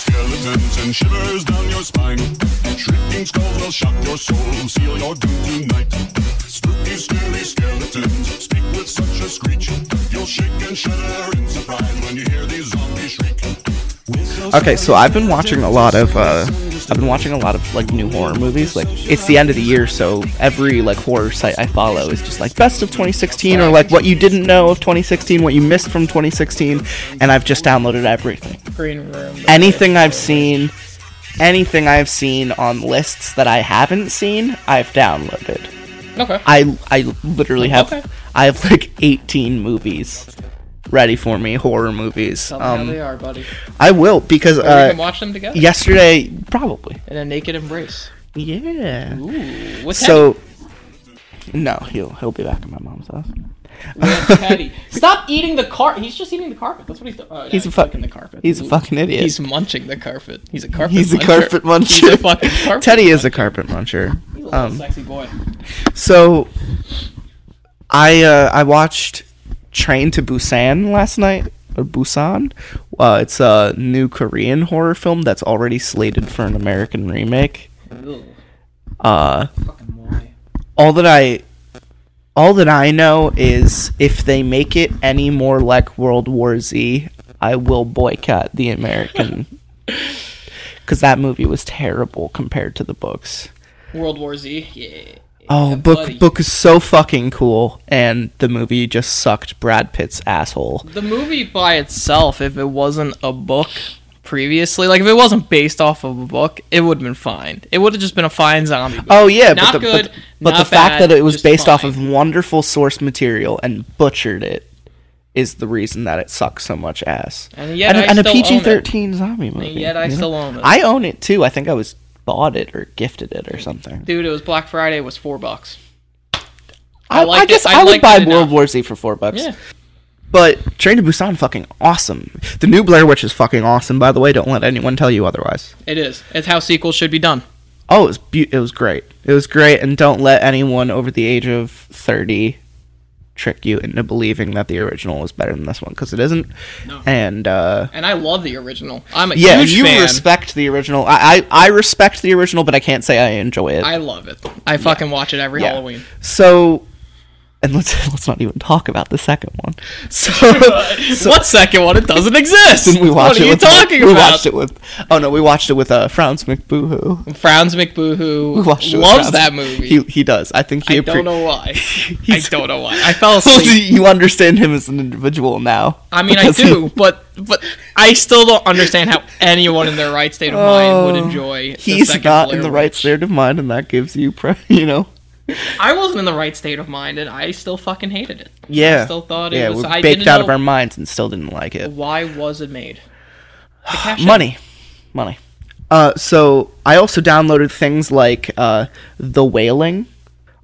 skeletons and shivers down your spine. Shrieking skulls will shock your soul, seal your doom tonight. Spooky, scary skeletons speak with such a screech. You'll shake and shudder in surprise when you hear these zombies shriek. Okay, so I've been watching a lot of uh I've been watching a lot of like new horror movies. Like it's the end of the year, so every like horror site I follow is just like best of 2016 or like what you didn't know of 2016, what you missed from 2016, and I've just downloaded everything. Green room. Anything I've seen, anything I've seen on lists that I haven't seen, I've downloaded. Okay. I I literally have Okay. I have like 18 movies ready for me, horror movies. Tell me how Um they are, buddy. I will because Or we uh can watch them together. yesterday probably. In a naked embrace. Yeah. Ooh. What's So no, he'll he'll be back at my mom's house. Teddy. Stop eating the carpet. He's just eating the carpet. That's what he's doing. Oh, yeah, He's a fuck- licking the carpet. He's a fucking idiot. He's munching the carpet. He's a carpet. He's a muncher. carpet muncher. He's a fucking carpet. Teddy is a carpet muncher. He's a little Um, sexy boy. so I uh, I watched Train to Busan last night or Busan. Uh, it's a new Korean horror film that's already slated for an American remake. Uh, fucking why? all that I all that I know is if they make it any more like World War Z, I will boycott the American cuz that movie was terrible compared to the books. World War Z. Yeah. Oh, book buddy. book is so fucking cool and the movie just sucked Brad Pitt's asshole. The movie by itself, if it wasn't a book previously, like if it wasn't based off of a book, it would have been fine. It would have just been a fine zombie movie. Oh yeah, Not but the, good, but, but the fact bad, that it was based off of wonderful source material and butchered it is the reason that it sucks so much ass. And yet and, I and a still. PG thirteen zombie movie. And yet I you know? still own it. I own it too. I think I was bought it or gifted it or something. Dude, it was Black Friday. It was four bucks. I, I, liked guess I I, would buy World. War Z for four bucks. Yeah. But Train to Busan fucking awesome. The new Blair Witch is fucking awesome. By the way, don't let anyone tell you otherwise. It is. It's how sequels should be done. Oh, it was be- it was great. It was great, and don't let anyone over the age of thirty trick you into believing that the original is better than this one because it isn't. No. And uh, And I love the original. I'm a yeah, you fan. respect the original. I, I I respect the original, but I can't say I enjoy it. I love it. I fucking watch it every Yeah. Halloween. so, and let's let's not even talk about the second one. So, so what second one? It doesn't exist. didn't we watch what it are you with, talking we about? watched it with. Oh no, we watched it with uh, Franz McBoohoo. Frowns McBoohoo We watched it loves Franz. that movie. He he does. I think he. I appre- don't know why. I don't know why. I fell asleep. do you understand him as an individual now. I mean, I Because he- do, but but I still don't understand how anyone in their right state of mind would Oh, enjoy. the He's second not in the right state of mind, and that gives you, pre- you know. I wasn't in the right state of mind, and I still fucking hated it. Yeah. I still thought it yeah, was. we're I baked out of our minds and still didn't like it. Why was it made? The cash in. Money, money. Uh, so I also downloaded things like uh, The Wailing.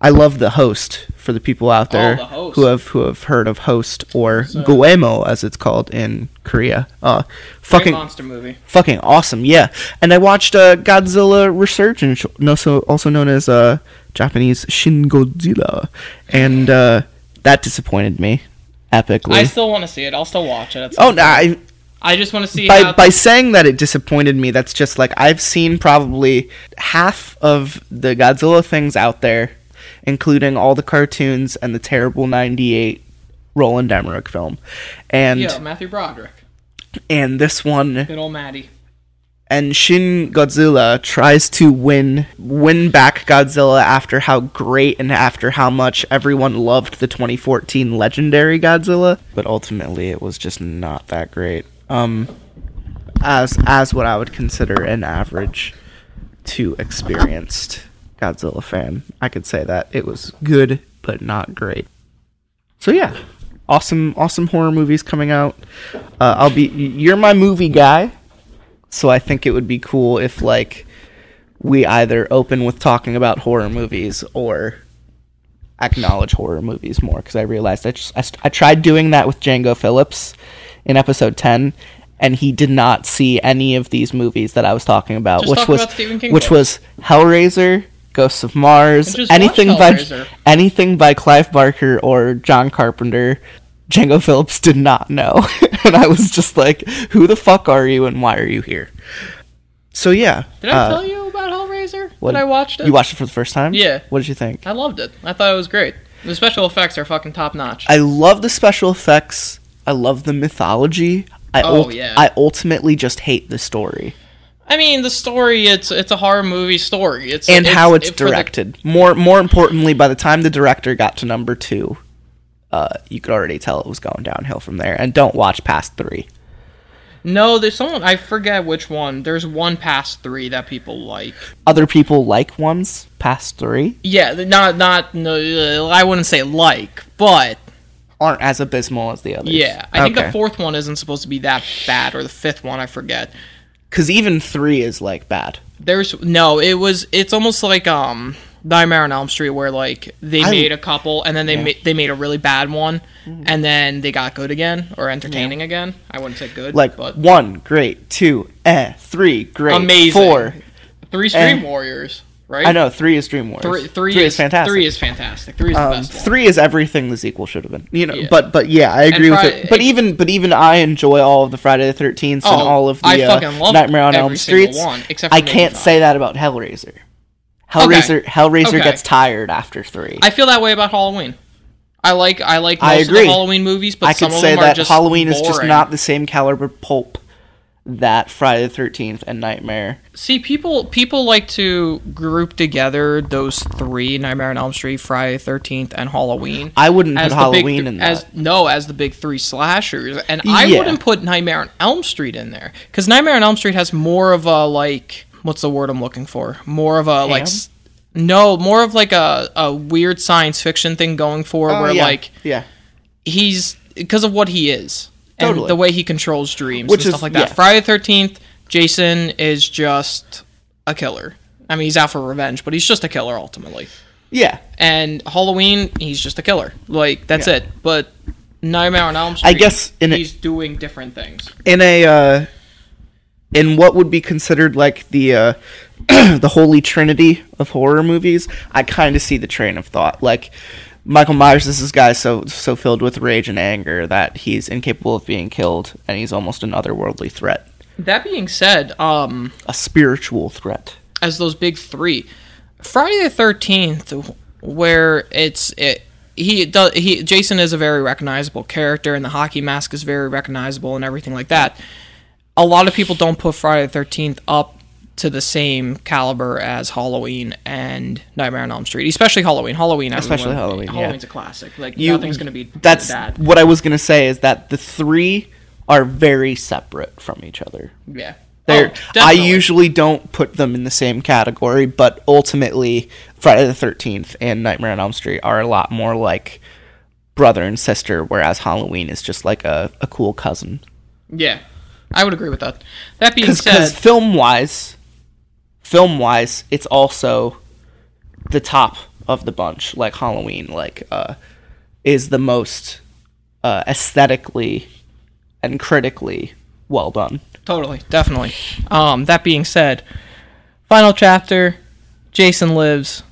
I love the host for the people out there Oh, The who have who have heard of Host or Guemo as it's called in Korea. Uh, fucking monster movie. fucking awesome, yeah. And I watched uh, Godzilla Resurgence, also also known as uh, Japanese Shin Godzilla, and uh, that disappointed me epically. I still want to see it. I'll still watch it. Oh no! I, I just want to see by by saying that it disappointed me, that's just like I've seen probably half of the Godzilla things out there, including all the cartoons and the terrible '98 Roland Emmerich film, and yeah, Matthew Broderick, and this one good old Maddie. and Shin Godzilla tries to win win back Godzilla after how great and after how much everyone loved the 2014 legendary Godzilla, but ultimately it was just not that great. Um as as what I would consider an average to experienced Godzilla fan, I could say that it was good but not great. So yeah, awesome awesome horror movies coming out. Uh, I'll be you're my movie guy. So I think it would be cool if like we either open with talking about horror movies or acknowledge horror movies more because I realized I, just, I, I tried doing that with Django Phillips in episode 10 and he did not see any of these movies that I was talking about Just which talk was about which was Hellraiser Ghosts of Mars anything by anything by Clive Barker or John Carpenter Django Phillips did not know. and I was just like, who the fuck are you and why are you here? So yeah. Did I uh, tell you about Hellraiser what- when I watched it? You watched it for the first time? Yeah. What did you think? I loved it. I thought it was great. The special effects are fucking top notch. I love the special effects. I love the mythology. I Oh, ult- yeah. I ultimately just hate the story I mean, the story it's it's a horror movie story. It's and how it's it- for the- directed. more more importantly, by the time the director got to number two, uh, you could already tell it was going downhill from there. And don't watch past three. no, there's someone I forget which one. There's one past three that people like. Other people like ones past three Yeah, not not no, I wouldn't say like, but aren't as abysmal as the others. yeah, I think the fourth one isn't supposed to be that bad, or the fifth one, I forget. Because even three is like bad. There's no, it was it's almost like um Nightmare on Elm Street where like they I- made a couple and then they Yeah. Mm-hmm. ma- they made a really bad one and then they got good again or entertaining again. I wouldn't say good, Like but one, great. Two, eh. Three, great. Amazing. Four, three Dream eh. Warriors, right? I know. Three is Dream Wars. Three, three, is, fantastic. Three is fantastic. Three is the Um, best one. three is everything the sequel should have been. You know, Yeah. but but yeah, I agree with it. But even but even I enjoy all of the Friday the Thirteenth and Oh, all of the I uh, love Nightmare on Elm single Streets. except for I can't five. say that about Hellraiser. Hellraiser Hellraiser Okay. gets tired after three. I feel that way about Halloween. I like I like most I of the Halloween movies, but I some could of say them are that just Halloween is just not the same caliber pulp that Friday the Thirteenth and Nightmare. See, people people like to group together those three: Nightmare on Elm Street, Friday the Thirteenth, and Halloween. I wouldn't put Halloween th- in that. as no as the big three slashers, and I Yeah. wouldn't put Nightmare on Elm Street in there because Nightmare on Elm Street has more of a like what's the word I'm looking for? More of a like Ham? s- no, more of like a a weird science fiction thing going for Oh, where yeah. like yeah. he's because of what he is and Totally. the way he controls dreams Which and is- stuff like that. yeah. Friday the Thirteenth, Jason is just a killer. I mean, he's out for revenge, but he's just a killer ultimately. Yeah. And Halloween, he's just a killer. Like that's Yeah. it. But Nightmare on Elm Street, I guess in a- he's doing different things. in a uh, in what would be considered like the uh, the holy trinity of horror movies, I kind of see the train of thought. Like Michael Myers is this guy so so filled with rage and anger that he's incapable of being killed, and he's almost an otherworldly threat, That being said, um, a spiritual threat. as those big three. Friday the Thirteenth, where it's it, he does he Jason is a very recognizable character, and the hockey mask is very recognizable, and everything like that. A lot of people don't put Friday the Thirteenth up to the same caliber as Halloween and Nightmare on Elm Street, especially Halloween. Halloween, Especially Halloween, yeah. Halloween's a classic. Like You- nothing's gonna be That's that. what I was gonna say. Is that the three are very separate from each other. Yeah. They're, Oh, I usually don't put them in the same category, but ultimately, Friday the Thirteenth and Nightmare on Elm Street are a lot more like brother and sister, whereas Halloween is just like a, a cool cousin. Yeah, I would agree with that. That being Because said, film wise, film wise, it's also the top of the bunch. Like Halloween, like uh, is the most uh, aesthetically and critically well done. Totally, definitely. Um, that being said, final chapter, Jason lives.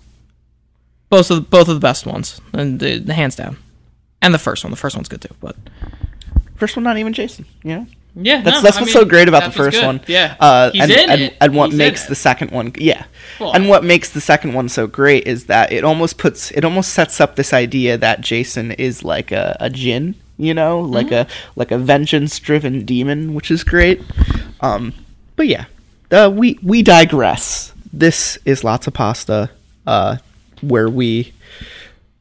Both of the, both of the best ones, and the, the hands down, and the first one. The first one's good too, but First one, not even Jason. You know. Yeah, That's no, that's I what's mean, so great about the first one. Yeah, Uh, and, and, and what He's makes the second one, yeah, Well, and what makes the second one so great is that it almost puts it almost sets up this idea that Jason is like a, a jinn, you know, like Mm-hmm. a like a vengeance driven demon, which is great. Um, but yeah, uh, we we digress. This is lots of pasta, uh, where we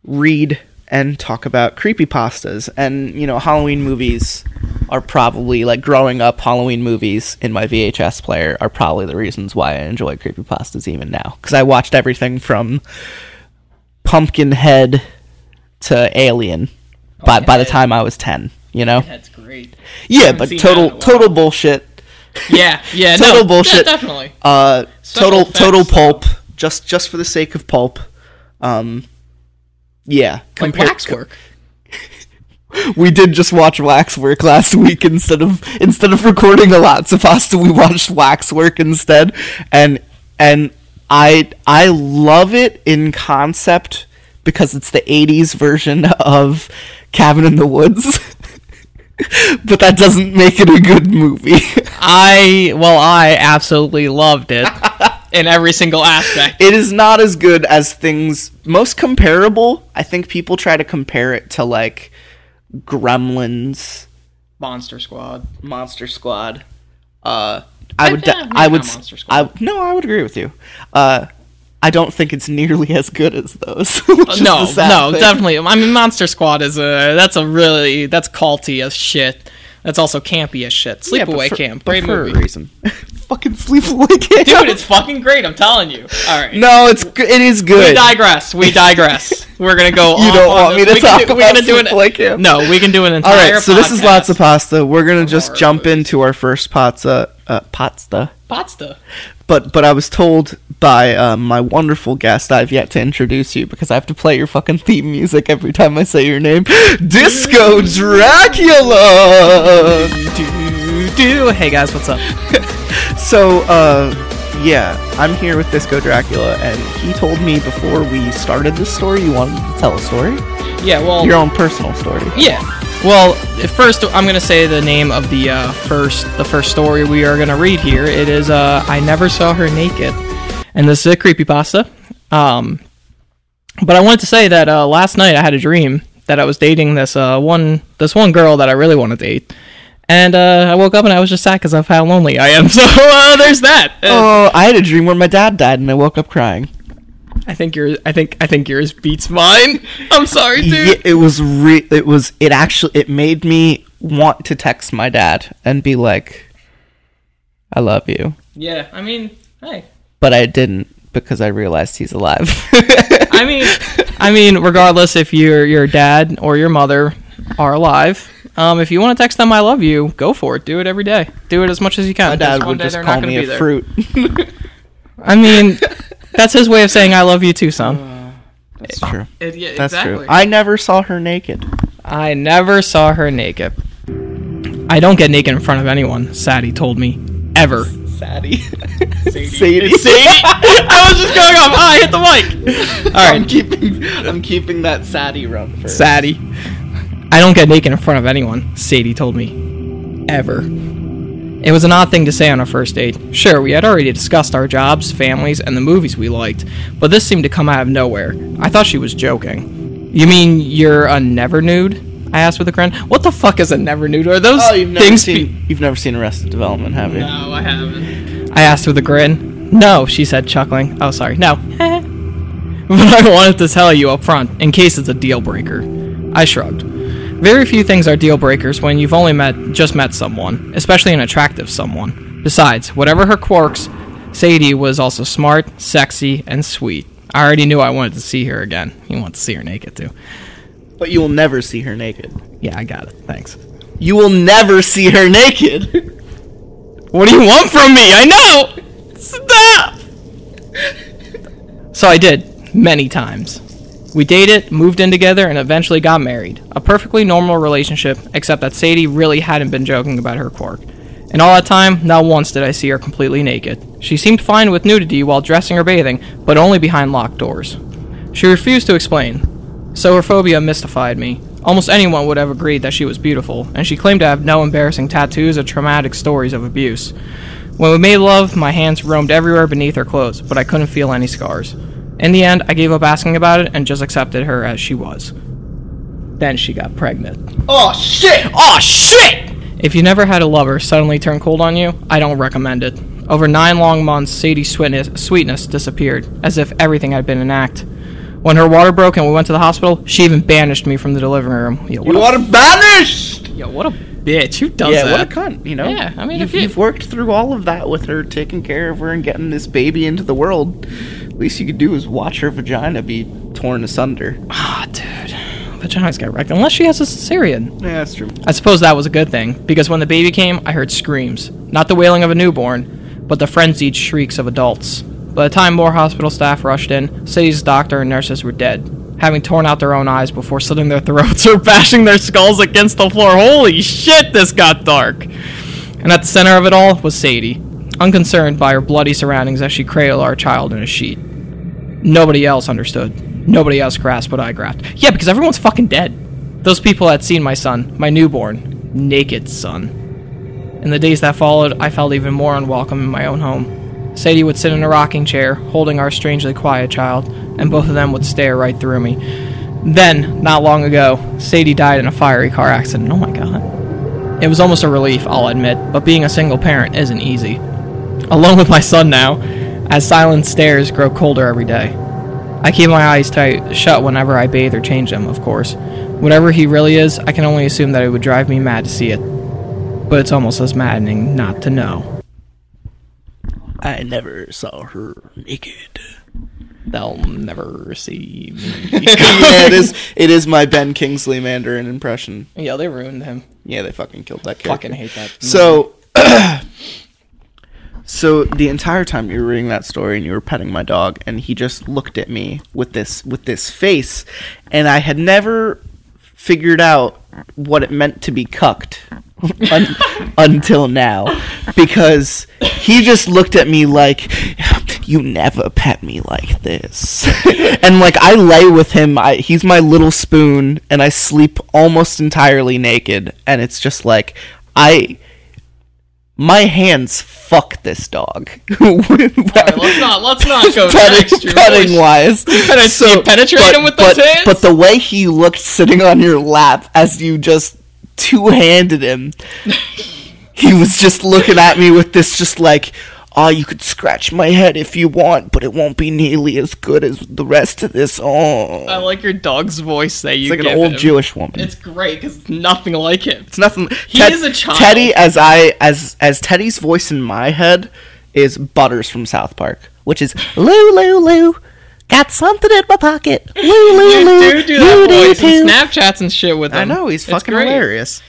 read and talk about creepy pastas and you know halloween movies are probably like growing up halloween movies in my vhs player are probably the reasons why i enjoy creepy pastas even now because i watched everything from pumpkinhead to alien by, by the time i was 10 you know that's great. yeah but total that in a while. total bullshit Yeah, yeah, Total no, bullshit. de- definitely. uh Special total effects, total pulp just just for the sake of pulp um yeah Like compare- waxwork. we did just watch waxwork last week instead of instead of recording a lot. of pasta we watched waxwork instead and and i i love it in concept because it's the 80s version of Cabin in the Woods. but that doesn't make it a good movie. I well, I absolutely loved it in every single aspect. it is not as good as things most comparable. I think people try to compare it to like Gremlins, Monster Squad. Monster Squad. Uh, I would, I would, not s- Monster Squad. I no, I would agree with you. Uh, I don't think it's nearly as good as those. which no, no, thing. definitely. I mean, Monster Squad is a that's a really that's culty as shit. That's also campy as shit. Yeah, but Sleepaway for- Camp, great for movie. a reason. Fucking Sleepaway Camp, Dude, it's fucking great. I'm telling you. All right. no, it's g- it is good. We digress. We digress. We're gonna go. You don't want me to We can talk do- we're about gonna do an- Sleepaway Camp? No, we can do an All entire. All right. so this is lots of pasta. We're gonna just jump movies. into our first pasta, uh, pasta. pasta. But but I was told by uh, my wonderful guest I've yet to introduce you because I have to play your fucking theme music every time I say your name. Disco Dracula. Do do. Hey guys, what's up? So uh, yeah, I'm here with Disco Dracula, and he told me before we started this story you wanted to tell a story, Yeah. Well. your own personal story. Yeah. Well, first I'm gonna say the name of the uh, first the first story we are gonna read here. It is uh, I never saw her naked, and this is a creepypasta. Um, but I wanted to say that uh, last night I had a dream that I was dating this uh, one this one girl that I really want to date, and uh, I woke up and I was just sad because of how lonely I am. So uh, there's that. Oh, I had a dream where my dad died, and I woke up crying. I think yours I think I think yours beats mine. I'm sorry, dude. Yeah, it was re- it was it actually it made me want to text my dad and be like I love you. yeah I mean, hey. But I didn't because I realized he's alive. I mean, I mean, regardless if your your dad or your mother are alive, um, if you want to text them "I love you," go for it. Do it every day. Do it as much as you can. my dad would just call me a there. fruit. I mean, that's his way of saying "I love you too, son." That's true. It- yeah, That's exactly. true. I never saw her naked. I never saw her naked. I don't get naked in front of anyone. Sadie told me ever. Sadie. Sadie. Sadie. Sadie. I was just going off. Ah, I hit the mic. All I'm keeping I'm keeping that Sadie run first. Sadie. I don't get naked in front of anyone. Sadie told me ever. It was an odd thing to say on a first date. Sure, we had already discussed our jobs, families, and the movies we liked, but this seemed to come out of nowhere. I thought she was joking. You mean you're a never nude? I asked with a grin. What the fuck is a never nude? Are those Oh, you've never things? seen be- you've never seen Arrested Development, have you? no, I haven't. I asked with a grin. No, she said, chuckling. Oh, sorry. No. but I wanted to tell you up front, in case it's a deal breaker. I shrugged. Very few things are deal breakers when you've only met just met someone, especially an attractive someone. Besides, whatever her quirks, Sadie was also smart, sexy, and sweet. I already knew I wanted to see her again. You want to see her naked too. But you will never see her naked. Yeah, I got it. Thanks. You will never see her naked. What do you want from me? I know! Stop! So I did, many times. We dated, moved in together, and eventually got married. A perfectly normal relationship, except that Sadie really hadn't been joking about her quirk. In all that time, not once did I see her completely naked. She seemed fine with nudity while dressing or bathing, but only behind locked doors. She refused to explain, so her phobia mystified me. Almost anyone would have agreed that she was beautiful, and she claimed to have no embarrassing tattoos or traumatic stories of abuse. When we made love, my hands roamed everywhere beneath her clothes, but I couldn't feel any scars. In the end, I gave up asking about it and just accepted her as she was. Then she got pregnant. oh shit! Oh shit! If you never had a lover suddenly turn cold on you, I don't recommend it. Over nine long months, Sadie's sweetness, sweetness disappeared, as if everything had been an act. When her water broke and we went to the hospital, she even banished me from the delivery room. Yo, what, You a, are banished. yo, what a bitch! Who does Yeah, that? what a cunt. You know. Yeah, I mean, you've, if you- you've worked through all of that with her, taking care of her, and getting this baby into the world. Least you could do is watch her vagina be torn asunder. Ah, dude, vagina's got wrecked. Unless she has a cesarean. Yeah, that's true. I suppose that was a good thing, because when the baby came, I heard screams. Not the wailing of a newborn, but the frenzied shrieks of adults. By the time more hospital staff rushed in, Sadie's doctor and nurses were dead, having torn out their own eyes before slitting their throats or bashing their skulls against the floor. Holy shit, this got dark! And at the center of it all was Sadie, unconcerned by her bloody surroundings as she cradled our child in a sheet. Nobody else understood. Nobody else grasped what I grasped. Yeah, because everyone's fucking dead. Those people had seen my son, my newborn, naked son. In the days that followed, I felt even more unwelcome in my own home. Sadie would sit in a rocking chair, holding our strangely quiet child, and both of them would stare right through me. Then, not long ago, Sadie died in a fiery car accident. Oh my god. It was almost a relief, I'll admit, but being a single parent isn't easy. Alone with my son now, as silent stares grow colder every day. I keep my eyes tight shut whenever I bathe or change them, of course. Whatever he really is, I can only assume that it would drive me mad to see it. But it's almost as maddening not to know. I never saw her naked. They'll never see me. yeah, it is. It is my Ben Kingsley Mandarin impression. yeah, they ruined him. Yeah, they fucking killed that character. Fucking hate that. So, so the entire time you were reading that story and you were petting my dog, and he just looked at me with this with this face, and I had never figured out what it meant to be cucked un- until now, because he just looked at me like. You never pet me like this, and like I lay with him. I, he's my little spoon, and I sleep almost entirely naked. And it's just like I my hands fuck this dog. Let's not let's not go to that petting, extreme. petting wise. penet- you penetrate him with those but, hands? But the way he looked sitting on your lap as you just two handed him, he was just looking at me with this, just like, oh, you could scratch my head if you want, but it won't be nearly as good as the rest of this. Oh, I like your dog's voice that you get. it's like an old him. Jewish woman. It's great because it's nothing like him. It's nothing. He is a child. Teddy, as I as as Teddy's voice in my head is Butters from South Park, which is Lou Lou Lou. Got something in my pocket. Lou Lou You Lou. do do that you voice and Snapchats and shit with him. I know he's It's fucking great. hilarious.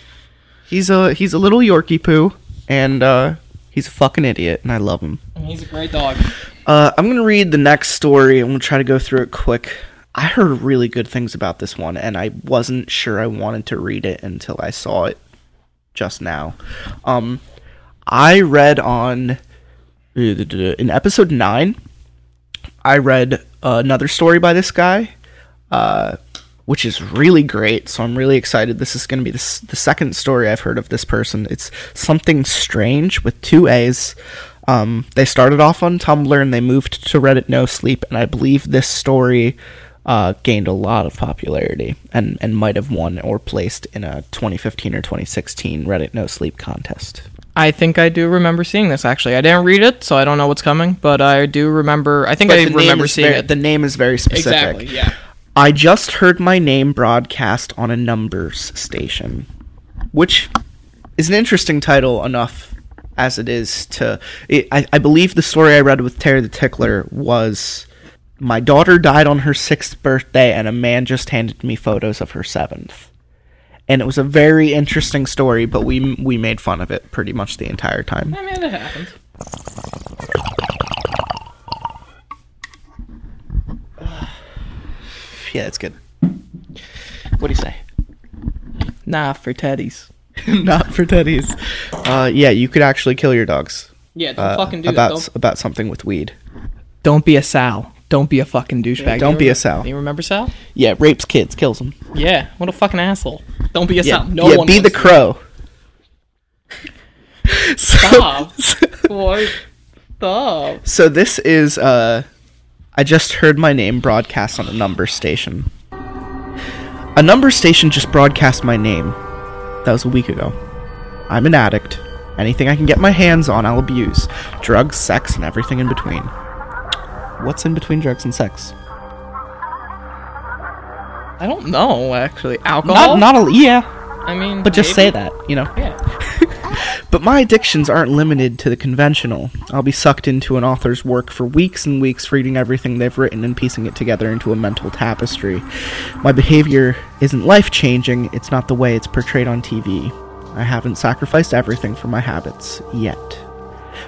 He's a he's a little Yorkie poo, and uh, he's a fucking idiot, and I love him. He's a great dog. Uh, I'm gonna read the next story. I'm gonna try to go through it quick. I heard really good things about this one, and I wasn't sure I wanted to read it until I saw it just now. Um, I read on in episode nine. I read another story by this guy, uh, which is really great. So I'm really excited. This is going to be the, s- the second story I've heard of this person. It's something strange with two A's. Um, they started off on Tumblr and they moved to Reddit No Sleep, and I believe this story uh, gained a lot of popularity and, and might have won or placed in a 2015 or 2016 Reddit No Sleep contest. I think I do remember seeing this actually. I didn't read it, so I don't know what's coming, but I do remember. I think But I remember seeing very- it. The name is very specific. exactly. Yeah. I just heard my name broadcast on a numbers station, which is an interesting title enough as it is to. It, I, I believe the story I read with Terry the Tickler was my daughter died on her sixth birthday, and a man just handed me photos of her seventh. And it was a very interesting story, but we we made fun of it pretty much the entire time. I mean, it happens. Yeah, that's good. What do you say? Nah, for teddies. Not for teddies. Uh, yeah, you could actually kill your dogs. Yeah, don't uh, fucking do about that. Don't, about something with weed. don't be a Sal. Don't be a fucking douchebag. don't be a remember- Sal. You remember Sal? Yeah, rapes kids, kills them. Yeah. What a fucking asshole. Don't be a Yeah, Sal. No yeah one be the crow. so, Stop. What? Stop. so this is uh, I just heard my name broadcast on a number station. A number station just broadcast my name. That was a week ago. I'm an addict. Anything I can get my hands on, I'll abuse. Drugs, sex, and everything in between. What's in between drugs and sex? I don't know. Actually, alcohol. Not, not a yeah, I mean, but just say that, you know. Yeah. But my addictions aren't limited to the conventional. I'll be sucked into an author's work for weeks and weeks, reading everything they've written and piecing it together into a mental tapestry. My behavior isn't life changing, it's not the way it's portrayed on TV. I haven't sacrificed everything for my habits yet.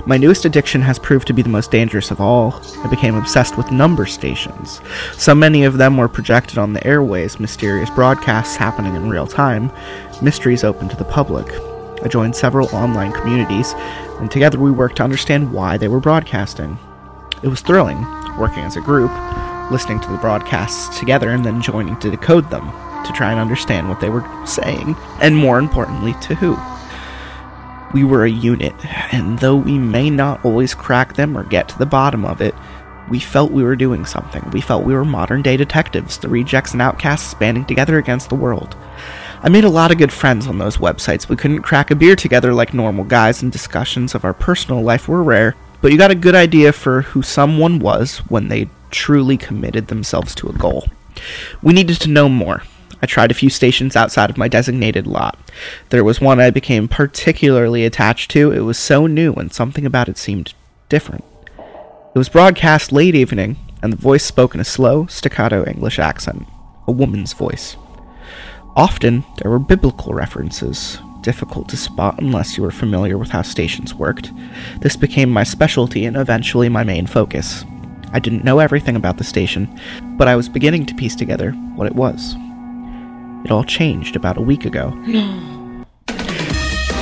My newest addiction has proved to be the most dangerous of all. I became obsessed with number stations. So many of them were projected on the airways, mysterious broadcasts happening in real time, mysteries open to the public. I joined several online communities, and together we worked to understand why they were broadcasting. It was thrilling, working as a group, listening to the broadcasts together and then joining to decode them to try and understand what they were saying, and more importantly, to who. We were a unit, and though we may not always crack them or get to the bottom of it, we felt we were doing something. We felt we were modern day detectives, the rejects and outcasts banding together against the world. I made a lot of good friends on those websites. We couldn't crack a beer together like normal guys, and discussions of our personal life were rare, but you got a good idea for who someone was when they truly committed themselves to a goal. We needed to know more. I tried a few stations outside of my designated lot. There was one I became particularly attached to. It was so new, and something about it seemed different. It was broadcast late evening, and the voice spoke in a slow, staccato English accent, a woman's voice. Often, there were biblical references, difficult to spot unless you were familiar with how stations worked. This became my specialty and eventually my main focus. I didn't know everything about the station, but I was beginning to piece together what it was. It all changed about a week ago.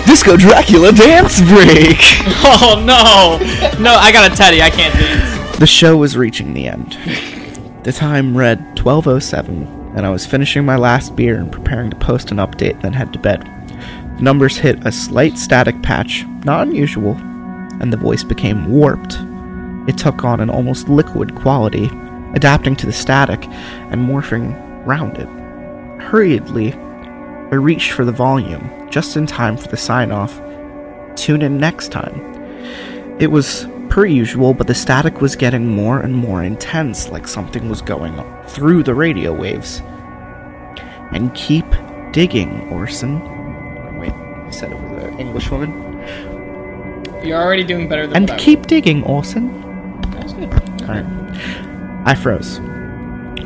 Disco Dracula dance break! Oh no, no! I got a teddy. I can't dance. The show was reaching the end. The time read 1207 and I was finishing my last beer and preparing to post an update, then head to bed. The numbers hit a slight static patch, not unusual, and the voice became warped. It took on an almost liquid quality, adapting to the static and morphing round it. Hurriedly, I reached for the volume, just in time for the sign off. Tune in next time. It was per usual, but the static was getting more and more intense, like something was going through the radio waves. And keep digging, Orson. Wait, I said it was an English woman. You're already doing better than And keep digging, Orson. That's good. Alright. I froze.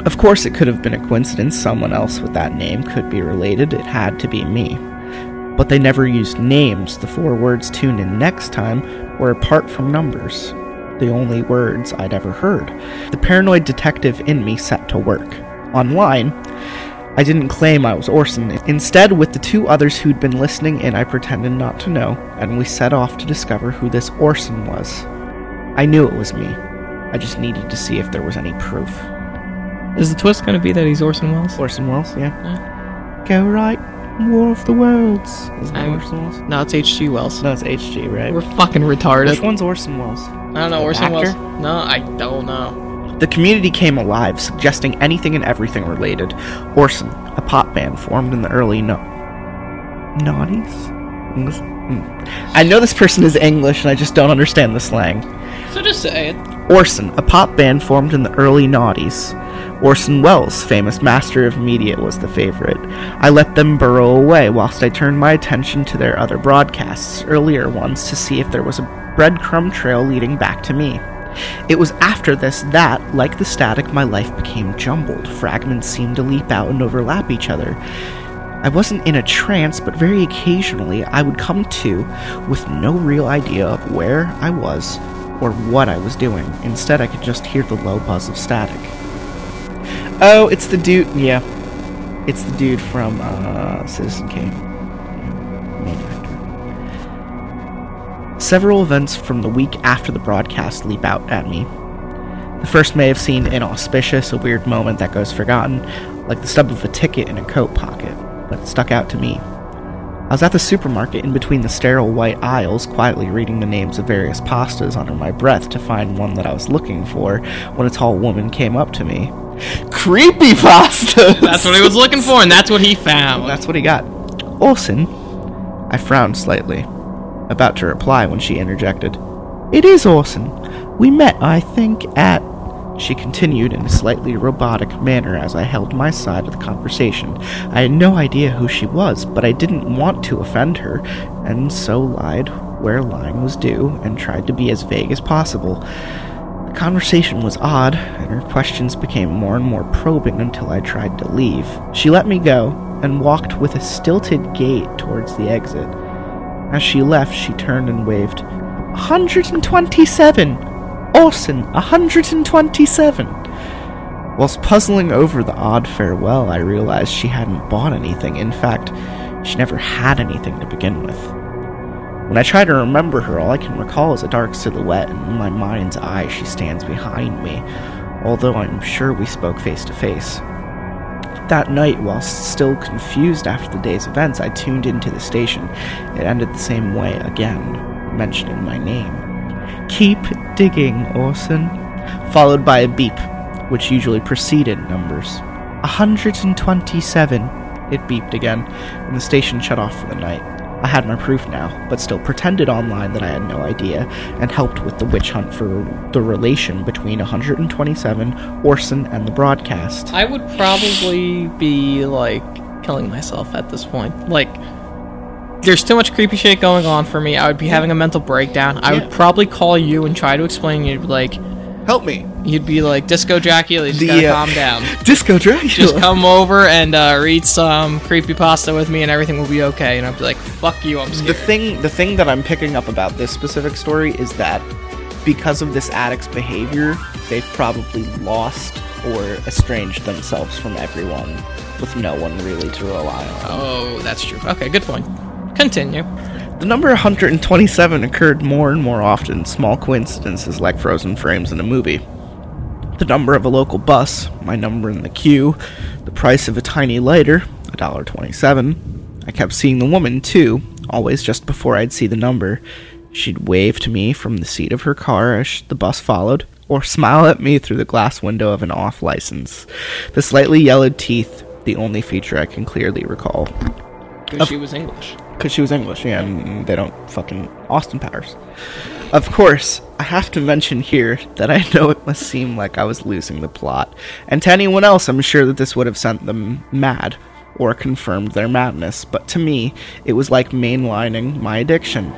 Of course, it could have been a coincidence. Someone else with that name could be related. It had to be me. But they never used names. The four words tune in next time were apart from numbers. The only words I'd ever heard. The paranoid detective in me set to work. Online, I didn't claim I was Orson. Instead, with the two others who'd been listening in, I pretended not to know, and we set off to discover who this Orson was. I knew it was me. I just needed to see if there was any proof. Is the twist going to be that he's Orson Welles? Orson Welles, yeah. Go right, War of the Worlds. Isn't that I'm- Orson Welles? No, it's H.G. Wells. No, it's HG, right? We're fucking retarded. Which one's Orson Welles? I don't know. The Orson actor? Welles. No, I don't know. The community came alive, suggesting anything and everything related. Orson, a pop band formed in the early no. Naughties? English- hmm. I know this person is English and I just don't understand the slang. So just say it. Orson, a pop band formed in the early noughties. Orson Welles, famous master of media, was the favorite. I let them burrow away whilst I turned my attention to their other broadcasts, earlier ones, to see if there was a breadcrumb trail leading back to me. It was after this that, like the static, my life became jumbled. Fragments seemed to leap out and overlap each other. I wasn't in a trance, but very occasionally I would come to with no real idea of where I was or what I was doing. Instead, I could just hear the low buzz of static. Oh, it's the dude. Yeah. It's the dude from uh, Citizen Kane. Several events from the week after the broadcast leap out at me. The first may have seemed inauspicious, a weird moment that goes forgotten, like the stub of a ticket in a coat pocket, but it stuck out to me. I was at the supermarket in between the sterile white aisles, quietly reading the names of various pastas under my breath to find one that I was looking for when a tall woman came up to me. Creepy pasta! That's what he was looking for, and that's what he found. That's what he got. Orson? I frowned slightly, about to reply when she interjected. It is Orson. We met, I think, at. She continued in a slightly robotic manner as I held my side of the conversation. I had no idea who she was, but I didn't want to offend her, and so lied where lying was due and tried to be as vague as possible. The conversation was odd, and her questions became more and more probing until I tried to leave. She let me go and walked with a stilted gait towards the exit. As she left, she turned and waved. 127! Orson, 127! Whilst puzzling over the odd farewell, I realized she hadn't bought anything. In fact, she never had anything to begin with. When I try to remember her, all I can recall is a dark silhouette, and in my mind's eye, she stands behind me, although I'm sure we spoke face to face. That night, while still confused after the day's events, I tuned into the station. It ended the same way again, mentioning my name. Keep digging, Orson. Followed by a beep, which usually preceded numbers. 127. It beeped again, and the station shut off for the night. I had my proof now, but still pretended online that I had no idea, and helped with the witch hunt for the relation between 127, Orson, and the broadcast. I would probably be like killing myself at this point. Like, there's too much creepy shit going on for me. I would be having a mental breakdown. I would probably call you and try to explain. You'd be like, Help me! you'd be like, Disco Dracula, you just The, gotta uh, calm down. Disco Dracula! Just come over and uh, read some creepy pasta with me, and everything will be okay. And I'd be like, "Fuck you, I'm scared." the thing the thing that I'm picking up about this specific story is that because of this addict's behavior, they've probably lost or estranged themselves from everyone with no one really to rely on. oh, that's true. Okay, good point. Continue. The number 127 occurred more and more often, small coincidences like frozen frames in a movie. The number of a local bus, my number in the queue, the price of a tiny lighter, $1.27. I kept seeing the woman, too, always just before I'd see the number. She'd wave to me from the seat of her car as the bus followed, or smile at me through the glass window of an off license. The slightly yellowed teeth, the only feature I can clearly recall. Because she was English. Because she was English, yeah, and they don't fucking Austin Powers. Of course, I have to mention here that I know it must seem like I was losing the plot, and to anyone else, I'm sure that this would have sent them mad or confirmed their madness, but to me, it was like mainlining my addiction.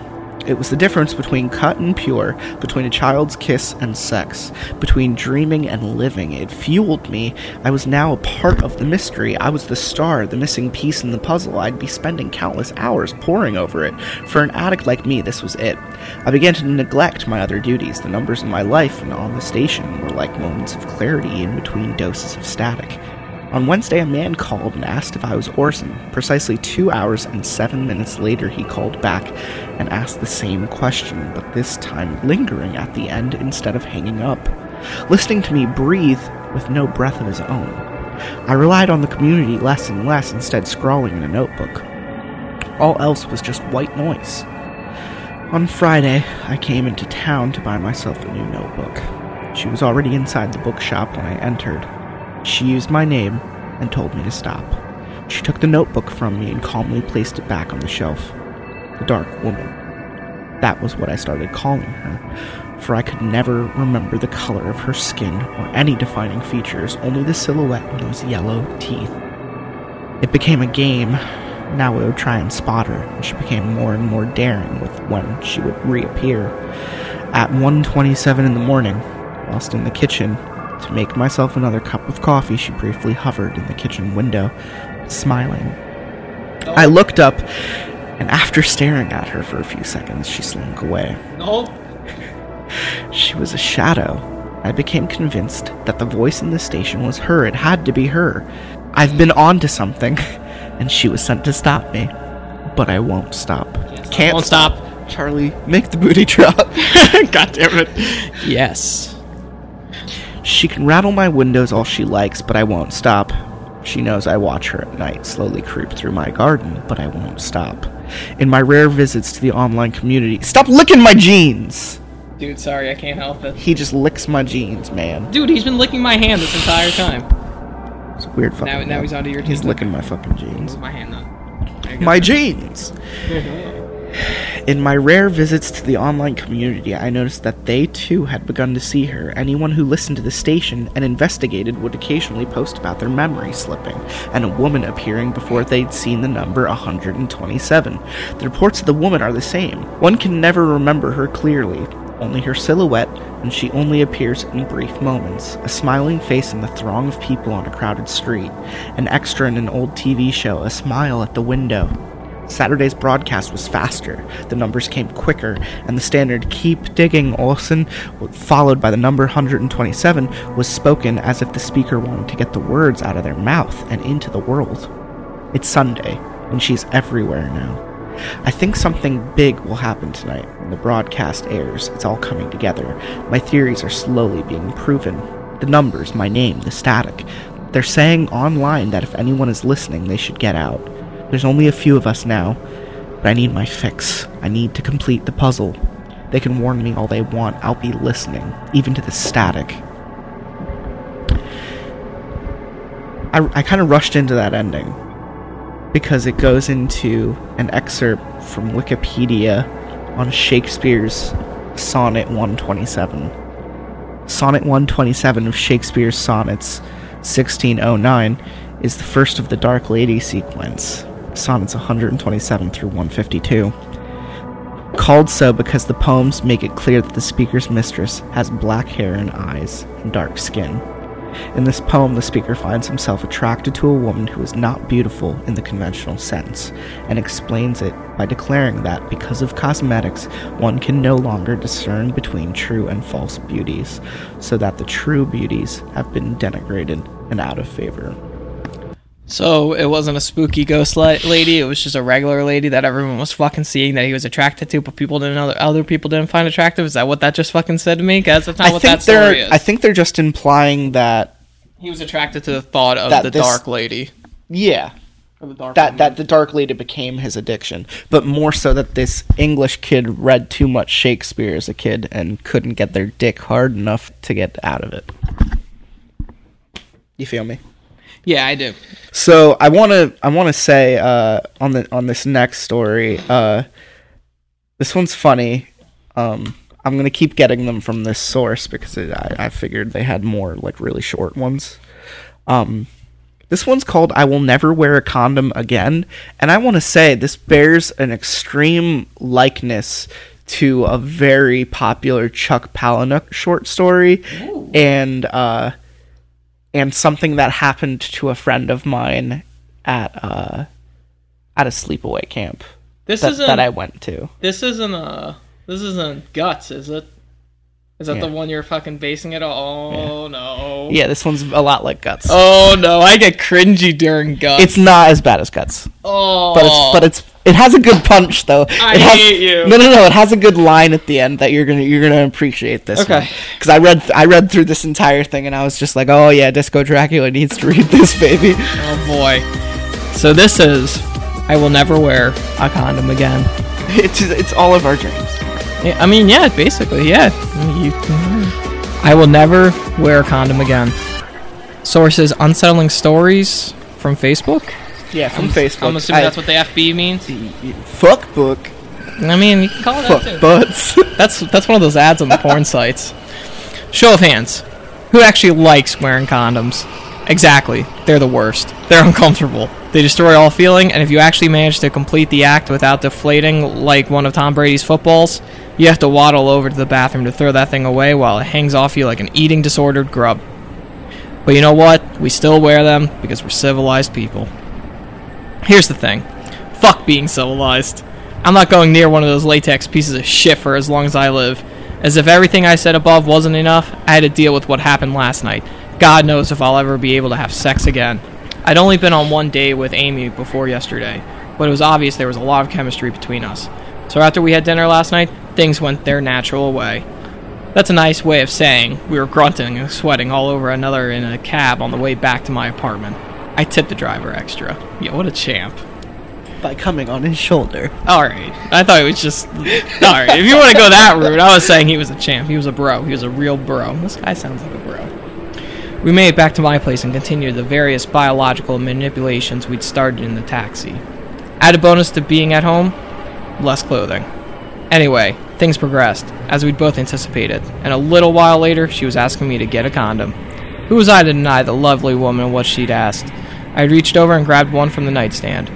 It was the difference between cut and pure, between a child's kiss and sex, between dreaming and living. It fueled me. I was now a part of the mystery. I was the star, the missing piece in the puzzle. I'd be spending countless hours poring over it. For an addict like me, this was it. I began to neglect my other duties. The numbers in my life and on the station were like moments of clarity in between doses of static. On Wednesday, a man called and asked if I was Orson. Precisely two hours and seven minutes later, he called back and asked the same question, but this time lingering at the end instead of hanging up. Listening to me breathe with no breath of his own. I relied on the community less and less, instead, scrawling in a notebook. All else was just white noise. On Friday, I came into town to buy myself a new notebook. She was already inside the bookshop when I entered. She used my name and told me to stop. She took the notebook from me and calmly placed it back on the shelf. The Dark Woman. That was what I started calling her, for I could never remember the color of her skin or any defining features, only the silhouette and those yellow teeth. It became a game. Now we would try and spot her, and she became more and more daring with when she would reappear. At 1.27 in the morning, whilst in the kitchen, to make myself another cup of coffee, she briefly hovered in the kitchen window, smiling. I looked up, and after staring at her for a few seconds, she slunk away. Oh, She was a shadow. I became convinced that the voice in the station was her. It had to be her. I've been on to something, and she was sent to stop me. But I won't stop. Can't won't stop. Charlie, make the booty drop. God damn it. Yes. She can rattle my windows all she likes, but I won't stop. She knows I watch her at night slowly creep through my garden, but I won't stop. In my rare visits to the online community, stop licking my jeans! Dude, sorry, I can't help it. He just licks my jeans, man. Dude, he's been licking my hand this entire time. It's a weird fucking. Now- now he's onto your He's licking my fucking jeans. Move my hand up. There you go. My jeans! In my rare visits to the online community, I noticed that they too had begun to see her. Anyone who listened to the station and investigated would occasionally post about their memory slipping, and a woman appearing before they'd seen the number 127. The reports of the woman are the same. One can never remember her clearly, only her silhouette, and she only appears in brief moments. A smiling face in the throng of people on a crowded street, an extra in an old TV show, a smile at the window. Saturday's broadcast was faster. The numbers came quicker, and the standard "Keep digging, Orson," followed by the number 127, was spoken as if the speaker wanted to get the words out of their mouth and into the world. It's Sunday, and she's everywhere now. I think something big will happen tonight when the broadcast airs. It's all coming together. My theories are slowly being proven. The numbers, my name, the static. They're saying online that if anyone is listening, they should get out. There's only a few of us now, but I need my fix. I need to complete the puzzle. They can warn me all they want, I'll be listening, even to the static. I, I kind of rushed into that ending because it goes into an excerpt from Wikipedia on Shakespeare's Sonnet 127. Sonnet 127 of Shakespeare's Sonnets 1609 is the first of the Dark Lady sequence, Sonnets 127 through 152. Called so because the poems make it clear that the speaker's mistress has black hair and eyes and dark skin. In this poem, the speaker finds himself attracted to a woman who is not beautiful in the conventional sense, and explains it by declaring that because of cosmetics, one can no longer discern between true and false beauties, so that the true beauties have been denigrated and out of favor. So it wasn't a spooky ghost la- lady. It was just a regular lady that everyone was fucking seeing that he was attracted to, but people didn't know. Other people didn't find attractive. Is that what that just fucking said to me? Guys, that's not I what think that story they're is. I think they're just implying that he was attracted to the thought of the this- dark lady. yeah, the dark that woman. that the dark lady became his addiction, but more so that this English kid read too much Shakespeare as a kid and couldn't get their dick hard enough to get out of it. You feel me? Yeah, I do. So I want to I want to say uh, on the on this next story, uh, this one's funny. Um, I'm gonna keep getting them from this source because it, I, I figured they had more like really short ones. Um, this one's called "I Will Never Wear a Condom Again," and I want to say this bears an extreme likeness to a very popular Chuck Palahniuk short story, and uh, and something that happened to a friend of mine at uh, at a sleepaway camp This that, isn't. that I went to. This isn't a. This isn't guts, is it? Is that Yeah. the one you're fucking basing it on? Oh no. Yeah, this one's a lot like Guts. Oh no, I get cringy during guts. It's not as bad as Guts, oh, but it's but it's it has a good punch though. I it has, hate you. No, no, no. It has a good line at the end that you're gonna you're gonna appreciate this. Okay. Because I read I read through this entire thing and I was just like, oh yeah, Disco Dracula needs to read this baby. Oh boy. So this is. I will never wear a condom again. It's it's all of our dreams. Yeah, I mean, yeah, basically, yeah. You, I will never wear a condom again. Sources: unsettling stories from Facebook. Yeah, from Facebook. I'm assuming I- that's what the FB means. fuck book. I mean, you can call it Fuck that too. butts. That's that's one of those ads on the porn sites. Show of hands. Who actually likes wearing condoms? Exactly. They're the worst. They're uncomfortable. They destroy all feeling, and if you actually manage to complete the act without deflating like one of Tom Brady's footballs, you have to waddle over to the bathroom to throw that thing away while it hangs off you like an eating disordered grub. But you know what? We still wear them because we're civilized people. Here's the thing. Fuck being civilized. I'm not going near one of those latex pieces of shit for as long as I live. As if everything I said above wasn't enough, I had to deal with what happened last night. God knows if I'll ever be able to have sex again. I'd only been on one date with Amy before yesterday, but it was obvious there was a lot of chemistry between us. So after we had dinner last night, things went their natural way. That's a nice way of saying we were grunting and sweating all over another in a cab on the way back to my apartment. I tipped the driver extra. Yeah, what a champ. By coming on his shoulder. All right. I thought it was just. All right. If you want to go that route, I was saying he was a champ. He was a bro. He was a real bro. This guy sounds like a bro. We made it back to my place and continued the various biological manipulations we'd started in the taxi. Add a bonus to being at home, less clothing. Anyway, things progressed, as we'd both anticipated, and a little while later, she was asking me to get a condom. Who was I to deny the lovely woman what she'd asked? I reached over and grabbed one from the nightstand.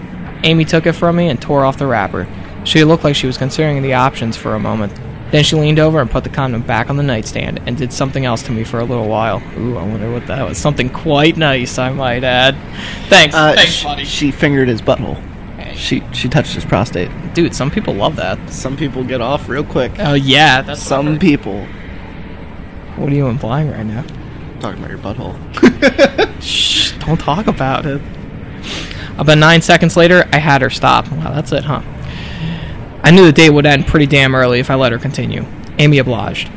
Amy took it from me and tore off the wrapper. She looked like she was considering the options for a moment. Then she leaned over and put the condom back on the nightstand and did something else to me for a little while. Ooh, I wonder what that was. Something quite nice, I might add. Thanks, Uh, thanks, sh- buddy. she fingered his butthole. She she touched his prostate. Dude, some people love that. Some people get off real quick. Oh yeah, that's Some people What are you implying right now? Talking about your butthole. Shh, don't talk about it. About nine seconds later, I had her stop. Wow, that's it, huh? I knew the date would end pretty damn early if I let her continue. Amy obliged.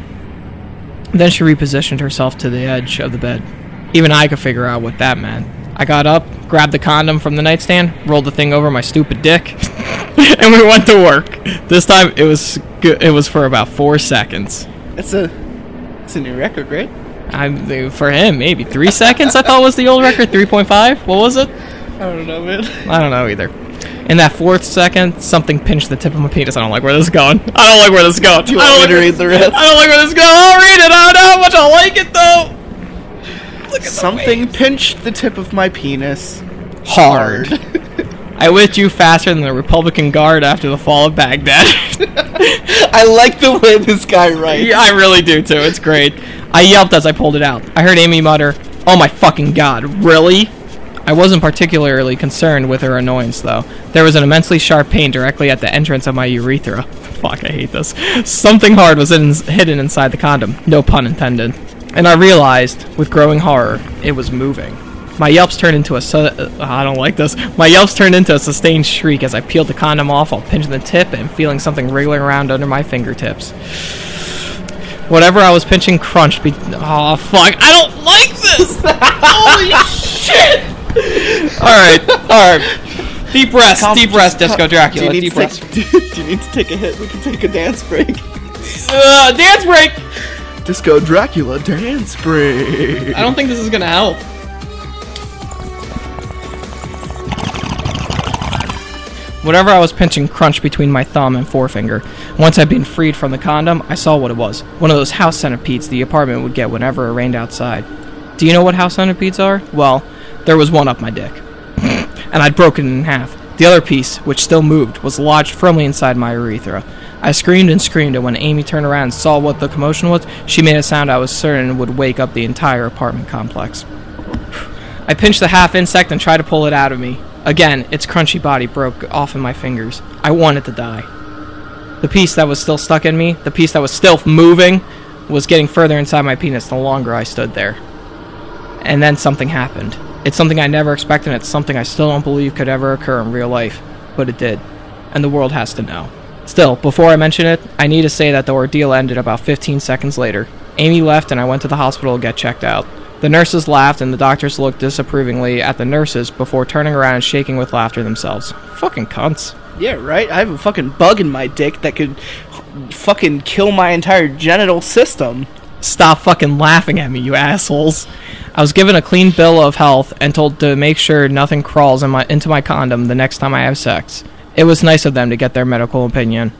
Then she repositioned herself to the edge of the bed. Even I could figure out what that meant. I got up, grabbed the condom from the nightstand, rolled the thing over my stupid dick, and we went to work. This time it was good. It was for about four seconds. It's a it's a new record, right? I for him maybe three seconds. I thought was the old record. Three point five. What was it? I don't know, man. I don't know either. In that fourth second, something pinched the tip of my penis. I don't like where this is going. I don't like where this is going. you I don't want me to read the rest? I don't like where this is going. I'll read it. I don't know how much I like it though. Look at Something pinched the tip of my penis hard. I withdrew faster than the Republican Guard after the fall of Baghdad. I like the way this guy writes. yeah, I really do too. It's great. I yelped as I pulled it out. I heard Amy mutter, "Oh my fucking god, really?" I wasn't particularly concerned with her annoyance, though. There was an immensely sharp pain directly at the entrance of my urethra. Fuck, I hate this. Something hard was in, hidden inside the condom. No pun intended. And I realized, with growing horror, it was moving. My yelps turned into a su- uh, I don't like this. My yelps turned into a sustained shriek as I peeled the condom off while pinching the tip and feeling something wriggling around under my fingertips. Whatever I was pinching crunched. Be- oh fuck! I don't like this. Holy shit! All right, all right. Deep breaths, deep breath, Disco Dracula. Do you, need Deep to take, do, do you need to take a hit? We can take a dance break. Uh, dance break. Disco Dracula dance break. I don't think this is gonna help. Whatever I was pinching crunched between my thumb and forefinger. Once I'd been freed from the condom, I saw what it was. One of those house centipedes the apartment would get whenever it rained outside. Do you know what house centipedes are? Well, there was one up my dick. and I'd broken it in half. The other piece, which still moved, was lodged firmly inside my urethra. I screamed and screamed, and when Amy turned around and saw what the commotion was, she made a sound I was certain would wake up the entire apartment complex. I pinched the half insect and tried to pull it out of me. Again, its crunchy body broke off in my fingers. I wanted to die. The piece that was still stuck in me, the piece that was still moving, was getting further inside my penis the longer I stood there. And then something happened. It's something I never expected, and it's something I still don't believe could ever occur in real life. But it did. And the world has to know. Still, before I mention it, I need to say that the ordeal ended about 15 seconds later. Amy left, and I went to the hospital to get checked out. The nurses laughed, and the doctors looked disapprovingly at the nurses before turning around and shaking with laughter themselves. Fucking cunts. Yeah, right? I have a fucking bug in my dick that could fucking kill my entire genital system. Stop fucking laughing at me, you assholes. I was given a clean bill of health and told to make sure nothing crawls in my, into my condom the next time I have sex. It was nice of them to get their medical opinion.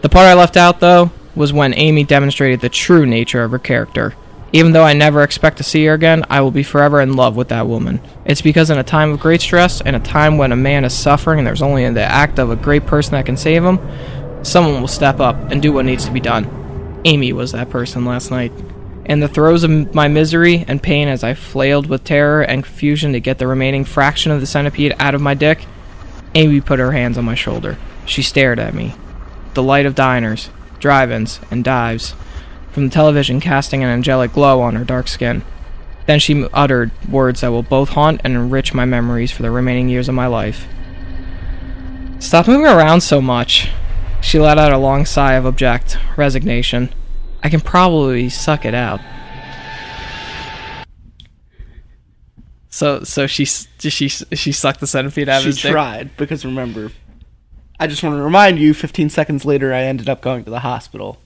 The part I left out, though, was when Amy demonstrated the true nature of her character. Even though I never expect to see her again, I will be forever in love with that woman. It's because in a time of great stress, and a time when a man is suffering and there's only the act of a great person that can save him, someone will step up and do what needs to be done. Amy was that person last night. In the throes of my misery and pain as I flailed with terror and confusion to get the remaining fraction of the centipede out of my dick, Amy put her hands on my shoulder. She stared at me. The light of diners, drive ins, and dives from the television casting an angelic glow on her dark skin. Then she uttered words that will both haunt and enrich my memories for the remaining years of my life. Stop moving around so much. She let out a long sigh of object, resignation. I can probably suck it out. So, so she she she sucked the centipede out of She his dick? tried, because remember, I just want to remind you 15 seconds later, I ended up going to the hospital.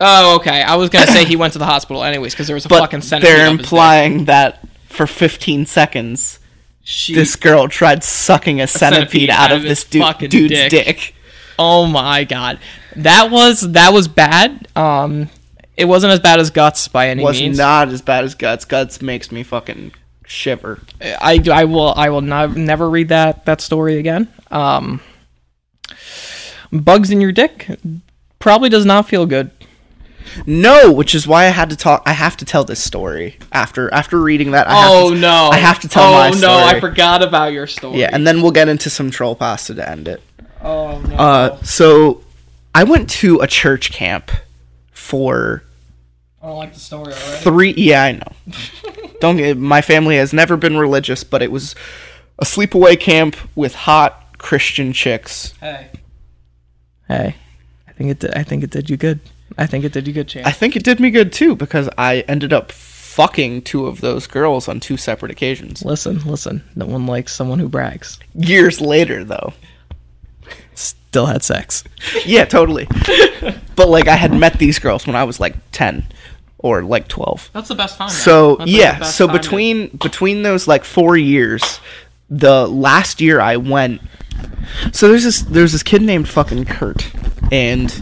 Oh, okay. I was gonna say he went to the hospital anyways because there was a But fucking centipede. they're implying that for 15 seconds, She, this girl tried sucking a centipede, out, of this his dude, dude's dick. dick. Oh my god, that was that was bad. Um, it wasn't as bad as guts by any Was means. Was not as bad as Guts. Guts makes me fucking shiver. I, I will I will not, never read that that story again. Um, bugs in your dick probably does not feel good. No, which is why I had to talk. I have to tell this story after after reading that. I have oh to, no! I have to tell my story. oh, no! I forgot about your story. Yeah, and then we'll get into some troll pasta to end it. oh no! Uh, so I went to a church camp for I don't like the story already. three. Yeah, I know. Don't get. My family has never been religious, but it was a sleepaway camp with hot Christian chicks. Hey. Hey. I think it did, I think it did you good. I think it did you good, chance. I think it did me good too because I ended up fucking two of those girls on two separate occasions. listen, listen. No one likes someone who brags. Years later, though. Still had sex. Yeah, totally. but like, I had met these girls when I was like ten or like twelve. That's the best time. So yeah, so between between those like four years, the last year I went. So there's this there's this kid named fucking Kurt, and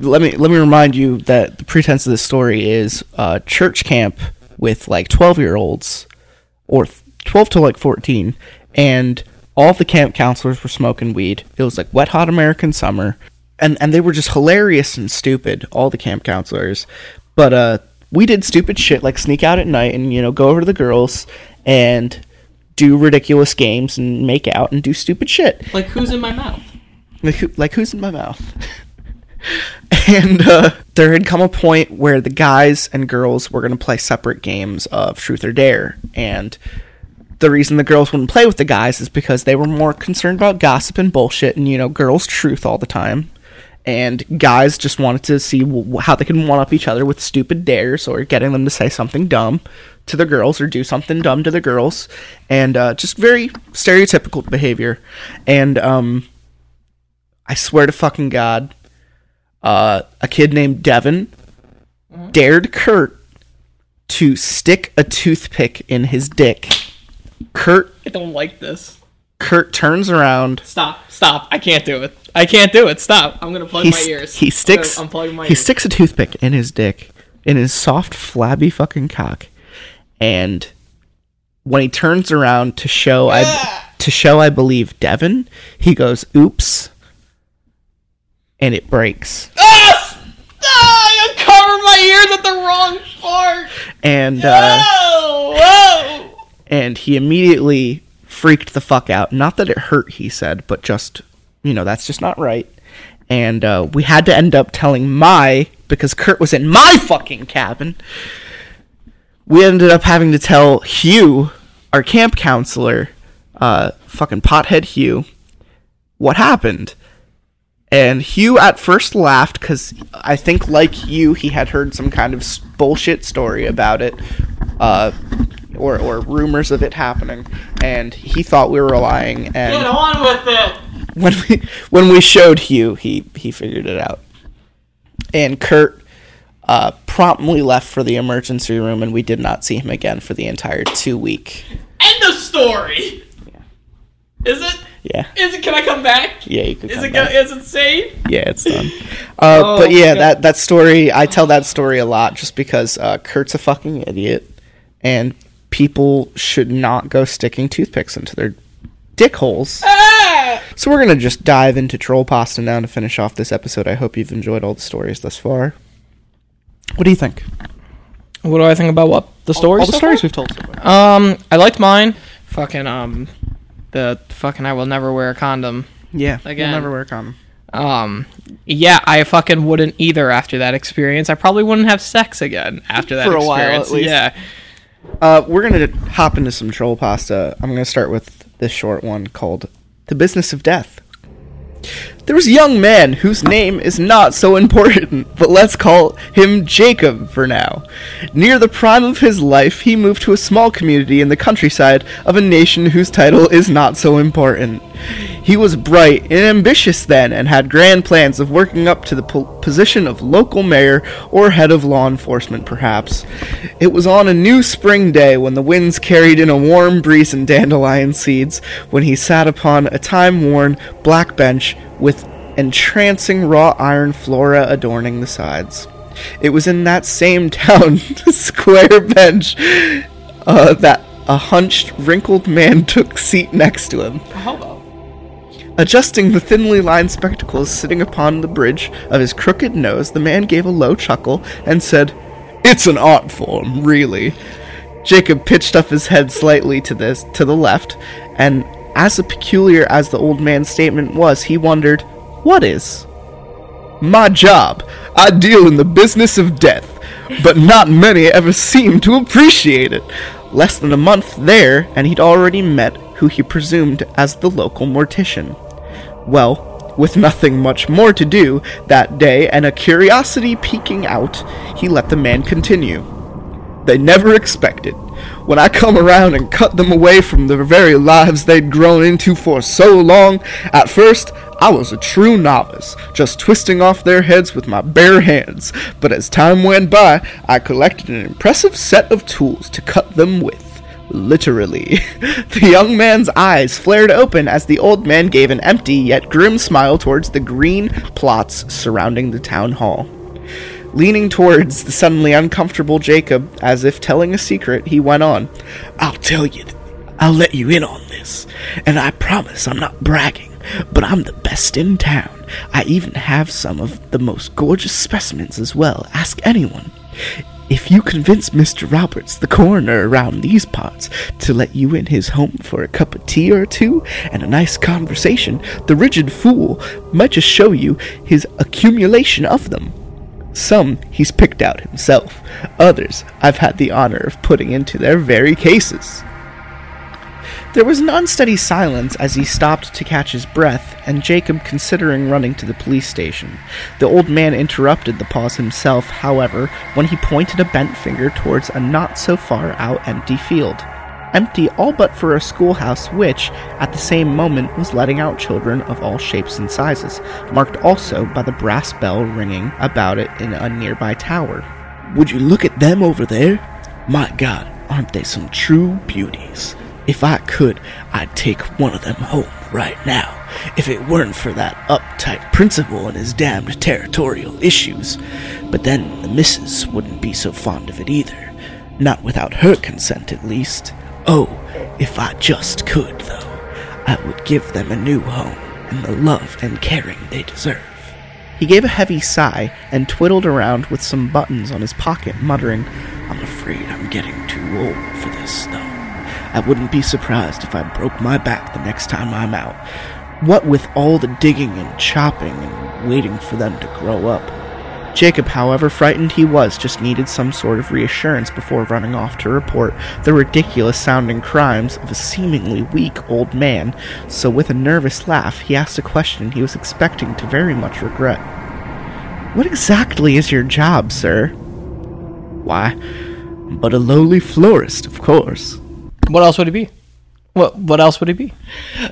let me let me remind you that the pretense of this story is uh, church camp with like twelve year olds, or twelve to like fourteen, and all the camp counselors were smoking weed. It was like wet hot American summer, and and they were just hilarious and stupid. All the camp counselors, but uh, we did stupid shit like sneak out at night and you know go over to the girls and do ridiculous games and make out and do stupid shit. like who's in my mouth? Like, who, like who's in my mouth? and uh, there had come a point where the guys and girls were going to play separate games of Truth or Dare, and the reason the girls wouldn't play with the guys is because they were more concerned about gossip and bullshit and you know girls' truth all the time. And guys just wanted to see w- how they could one up each other with stupid dares or getting them to say something dumb to the girls or do something dumb to the girls, and uh, just very stereotypical behavior. And um, I swear to fucking God, uh, a kid named Devin dared Kurt to stick a toothpick in his dick. Kurt I don't like this. Kurt turns around. Stop! Stop! I can't do it. I can't do it. Stop! I'm gonna plug He, my ears. he sticks. I'm gonna my he ears. sticks a toothpick in his dick, in his soft, flabby fucking cock, and when he turns around to show, I to show, I believe Devin, he goes, "Oops," and it breaks. Ah! Ah! I covered my ears at the wrong part. And uh, Oh! Whoa! and he immediately freaked the fuck out. Not that it hurt, he said, but just, you know, that's just not right. And uh, we had to end up telling my, because Kurt was in my fucking cabin, we ended up having to tell Hugh, our camp counselor, uh, fucking pothead Hugh, what happened. And Hugh at first laughed because I think, like you, he had heard some kind of bullshit story about it, uh, or or rumors of it happening, and he thought we were lying. And Get And on with it. when we when we showed Hugh, he he figured it out. And Kurt uh, promptly left for the emergency room, and we did not see him again for the entire two week. End of story. Yeah. Is it? Yeah, Is it? Can I come back? yeah, you could. Is come it? Go, back. is it safe? Yeah, it's done. Uh, Oh, but yeah, God. that that story I tell that story a lot just because uh, Kurt's a fucking idiot, and people should not go sticking toothpicks into their dick holes. Ah! So we're gonna just dive into troll pasta now to finish off this episode. I hope you've enjoyed all the stories thus far. What do you think? What do I think about what the stories? all the so stories far? we've told so far. Um, I liked mine. Fucking um, the fucking I will never wear a condom. Yeah, Again. we'll never wear a condom. Um, yeah, I fucking wouldn't either after that experience. I probably wouldn't have sex again after that For a while, experience. at least. Yeah. Uh, we're gonna hop into some troll pasta. I'm gonna start with this short one called "The Business of Death." There was a young man whose name is not so important, but let's call him Jacob for now. Near the prime of his life, he moved to a small community in the countryside of a nation whose title is not so important. He was bright and ambitious then and had grand plans of working up to the po- position of local mayor or head of law enforcement, perhaps. It was on a new spring day when the winds carried in a warm breeze and dandelion seeds when he sat upon a time worn black bench with entrancing wrought iron flora adorning the sides. It was in that same town, square bench, uh, that a hunched, wrinkled man took seat next to him. Adjusting the thinly lined spectacles sitting upon the bridge of his crooked nose, the man gave a low chuckle and said, It's an art form, really. Jacob pitched up his head slightly to this to the left, and as peculiar as the old man's statement was, he wondered, What is? My job. I deal in the business of death, but not many ever seem to appreciate it. Less than a month there, and he'd already met who he presumed as the local mortician. Well, With nothing much more to do that day and a curiosity peeking out, he let the man continue. They never expected. When I come around and cut them away from the very lives they'd grown into for so long, at first I was a true novice, just twisting off their heads with my bare hands. But as time went by, I collected an impressive set of tools to cut them with. Literally. The young man's eyes flared open as the old man gave an empty yet grim smile towards the green plots surrounding the town hall. Leaning towards the suddenly uncomfortable Jacob, as if telling a secret, he went on, I'll tell you, th- I'll let you in on this, and I promise I'm not bragging, but I'm the best in town. I even have some of the most gorgeous specimens as well. Ask anyone. If you convince Mr. Roberts, the coroner around these parts, to let you in his home for a cup of tea or two and a nice conversation, the rigid fool might just show you his accumulation of them. Some he's picked out himself, others I've had the honor of putting into their very cases. There was an unsteady silence as he stopped to catch his breath, and Jacob considering running to the police station. The old man interrupted the pause himself, however, when he pointed a bent finger towards a not so far out empty field. Empty all but for a schoolhouse which, at the same moment, was letting out children of all shapes and sizes, marked also by the brass bell ringing about it in a nearby tower. Would you look at them over there? My God, aren't they some true beauties? If I could, I'd take one of them home right now, if it weren't for that uptight principal and his damned territorial issues. But then the missus wouldn't be so fond of it either. Not without her consent, at least. Oh, if I just could, though, I would give them a new home and the love and caring they deserve. He gave a heavy sigh and twiddled around with some buttons on his pocket, muttering, I'm afraid I'm getting too old for this, though. I wouldn't be surprised if I broke my back the next time I'm out. What with all the digging and chopping and waiting for them to grow up. Jacob, however frightened he was, just needed some sort of reassurance before running off to report the ridiculous sounding crimes of a seemingly weak old man, so with a nervous laugh he asked a question he was expecting to very much regret. What exactly is your job, sir? Why, but a lowly florist, of course. What else would he be? What What else would he be?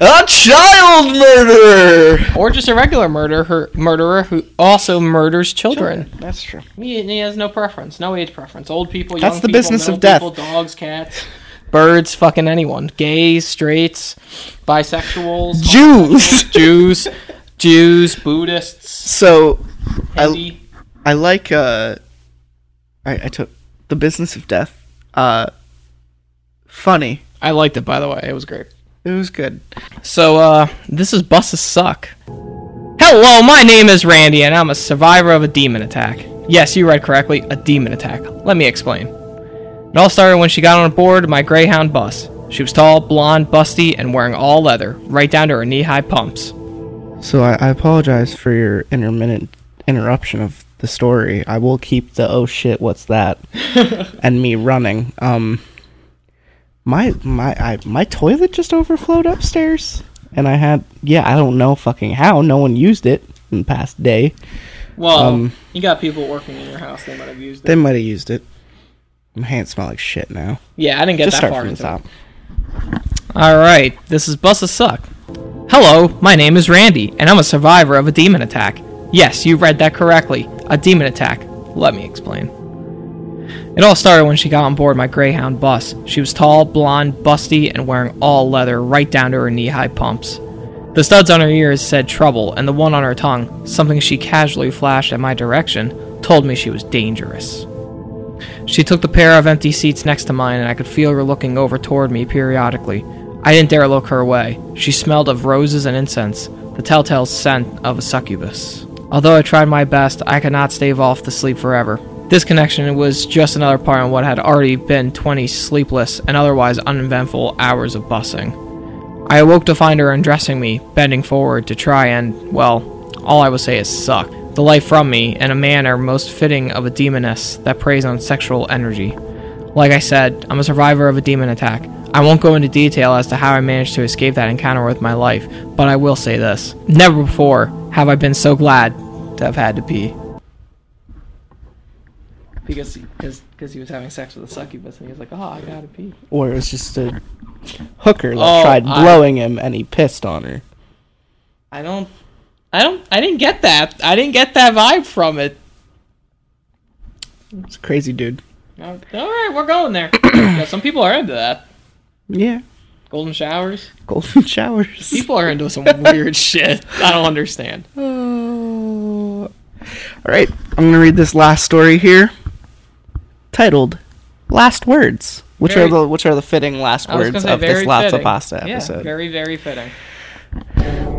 A child murderer! Or just a regular murderer, murderer who also murders children. That's true. He, he has no preference, no age preference. Old people, young That's the people, business of death. People, dogs, cats, birds, fucking anyone. Gays, straights, bisexuals, Jews! Jews, Jews, Buddhists, So, I, I like, uh, I, I took The Business of Death. Uh, funny. I liked it, by the way. It was great. It was good. So, uh, this is Buses Suck. Hello, my name is Randy, and I'm a survivor of a demon attack. Yes, you read correctly, a demon attack. Let me explain. It all started when she got on board my Greyhound bus. She was tall, blonde, busty, and wearing all leather, right down to her knee-high pumps. So, I, I apologize for your intermittent interruption of the story. I will keep the oh shit, what's that? and me running. Um, my my I, my toilet just overflowed upstairs, and I had yeah I don't know fucking how no one used it in the past day. Well, Um, you got people working in your house; they might have used it. They might have used it. My hands smell like shit now. yeah, I didn't get Just that start far from the into it. top. All right, this is Buses Suck. Hello, my name is Randy, and I'm a survivor of a demon attack. Yes, you read that correctly. A demon attack. Let me explain. It all started when she got on board my Greyhound bus. She was tall, blonde, busty, and wearing all leather right down to her knee high pumps. The studs on her ears said trouble, and the one on her tongue, something she casually flashed at my direction, told me she was dangerous. She took the pair of empty seats next to mine, and I could feel her looking over toward me periodically. I didn't dare look her way. She smelled of roses and incense, the telltale scent of a succubus. Although I tried my best, I could not stave off the sleep forever. This connection was just another part in what had already been 20 sleepless and otherwise uneventful hours of bussing. I awoke to find her undressing me, bending forward to try and, well, all I will say is suck the life from me in a manner most fitting of a demoness that preys on sexual energy. Like I said, I'm a survivor of a demon attack. I won't go into detail as to how I managed to escape that encounter with my life, but I will say this. Never before have I been so glad to have had to pee. Because because he was having sex with a succubus and he was like, oh, I gotta pee. Or it was just a hooker that Oh, tried I- blowing him and he pissed on her. I don't, I don't, I didn't get that. I didn't get that vibe from it. It's a crazy dude. All right, we're going there. yeah, some people are into that. Yeah. Golden showers. Golden showers. People are into some weird shit. I don't understand. Oh. All right, I'm gonna read this last story here, titled "Last Words," which Very- are the which are the fitting last words say of this Lots of. Pasta Yeah, episode. very, very fitting.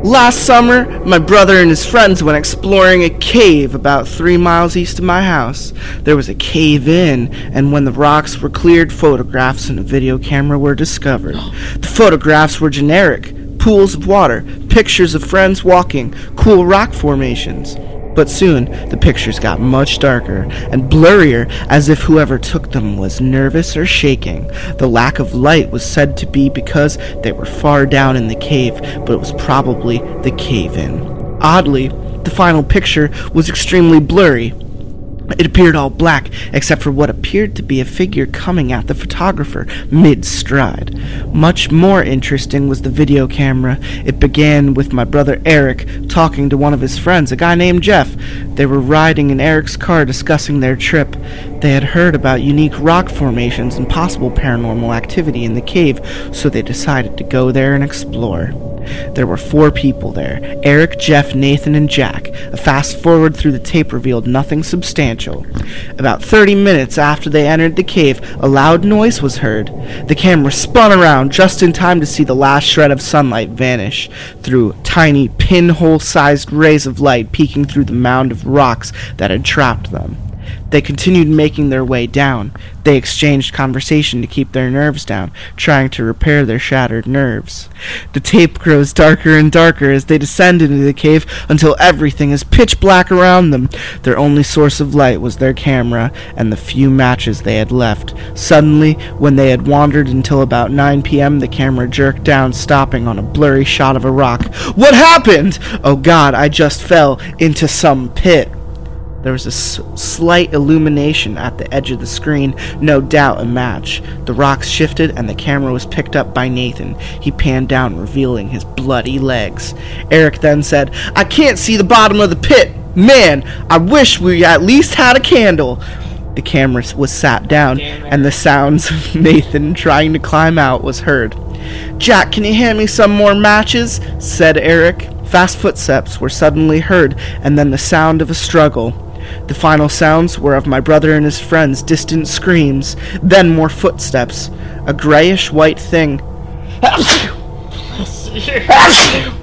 Last summer, my brother and his friends went exploring a cave about three miles east of my house. There was a cave in, and when the rocks were cleared, photographs and a video camera were discovered. The photographs were generic pools of water, pictures of friends walking, cool rock formations. But soon, the pictures got much darker and blurrier, as if whoever took them was nervous or shaking. The lack of light was said to be because they were far down in the cave, but it was probably the cave in. Oddly, the final picture was extremely blurry. It appeared all black, except for what appeared to be a figure coming at the photographer mid stride. Much more interesting was the video camera. It began with my brother Eric talking to one of his friends, a guy named Jeff. They were riding in Eric's car discussing their trip. They had heard about unique rock formations and possible paranormal activity in the cave, so they decided to go there and explore. There were four people there Eric, Jeff, Nathan, and Jack. A fast forward through the tape revealed nothing substantial. About 30 minutes after they entered the cave, a loud noise was heard. The camera spun around just in time to see the last shred of sunlight vanish through tiny pinhole sized rays of light peeking through the mound of rocks that had trapped them. They continued making their way down. They exchanged conversation to keep their nerves down, trying to repair their shattered nerves. The tape grows darker and darker as they descend into the cave until everything is pitch black around them. Their only source of light was their camera and the few matches they had left. Suddenly, when they had wandered until about 9 p.m., the camera jerked down, stopping on a blurry shot of a rock. What happened? Oh god, I just fell into some pit. There was a s- slight illumination at the edge of the screen, no doubt a match. The rocks shifted and the camera was picked up by Nathan. He panned down, revealing his bloody legs. Eric then said, I can't see the bottom of the pit. Man, I wish we at least had a candle. The camera was sat down, and the sounds of Nathan trying to climb out was heard. Jack, can you hand me some more matches? said Eric. Fast footsteps were suddenly heard, and then the sound of a struggle. The final sounds were of my brother and his friends' distant screams, then more footsteps. A grayish white thing. Bless you.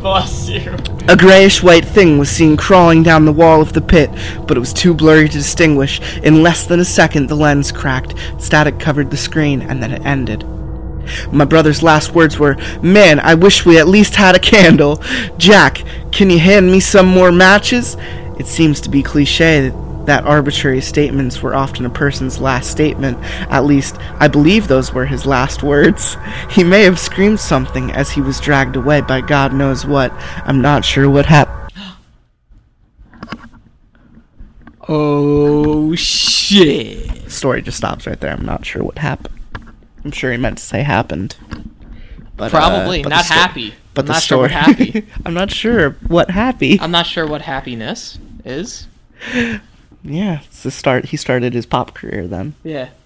Bless you. A grayish white thing was seen crawling down the wall of the pit, but it was too blurry to distinguish. In less than a second, the lens cracked, static covered the screen, and then it ended. My brother's last words were, Man, I wish we at least had a candle. Jack, can you hand me some more matches? It seems to be cliche that, that arbitrary statements were often a person's last statement. At least, I believe those were his last words. He may have screamed something as he was dragged away by God knows what. I'm not sure what happened. Oh shit. Story just stops right there. I'm not sure what happened. I'm sure he meant to say happened. But, uh, Probably but not sto- happy. But I'm the not sure story. what happy. I'm not sure what happy. I'm not sure what happiness is. yeah, it's the start. He started his pop career then. Yeah.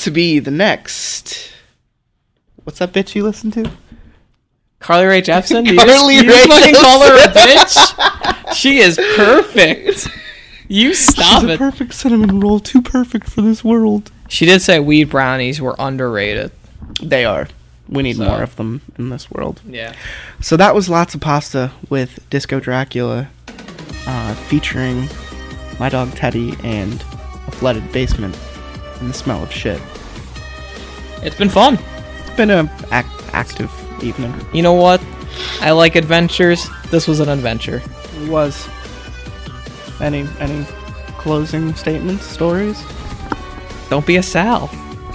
To be the next. What's that bitch you listen to? Carly Rae Jepsen? Do you Carly just, you Rae fucking call her a bitch? She is perfect. You stop She's a it. perfect cinnamon roll, too perfect for this world. She did say weed brownies were underrated. They are. We need So- more of them in this world. Yeah. So that was lots of pasta with Disco Dracula, uh, featuring my dog Teddy and a flooded basement and the smell of shit. It's been fun. It's been a ac- active evening. You know what? I like adventures. This was an adventure. It was. Any any closing statements, stories? Don't be a Sal.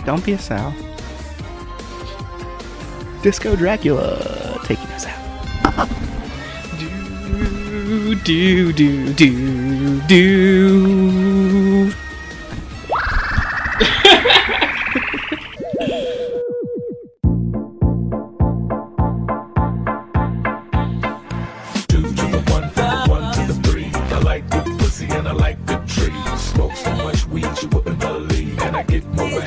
Don't be a Sal. Disco Dracula taking us out. Do do do do do. Smoke so much weed you wouldn't believe, and I get more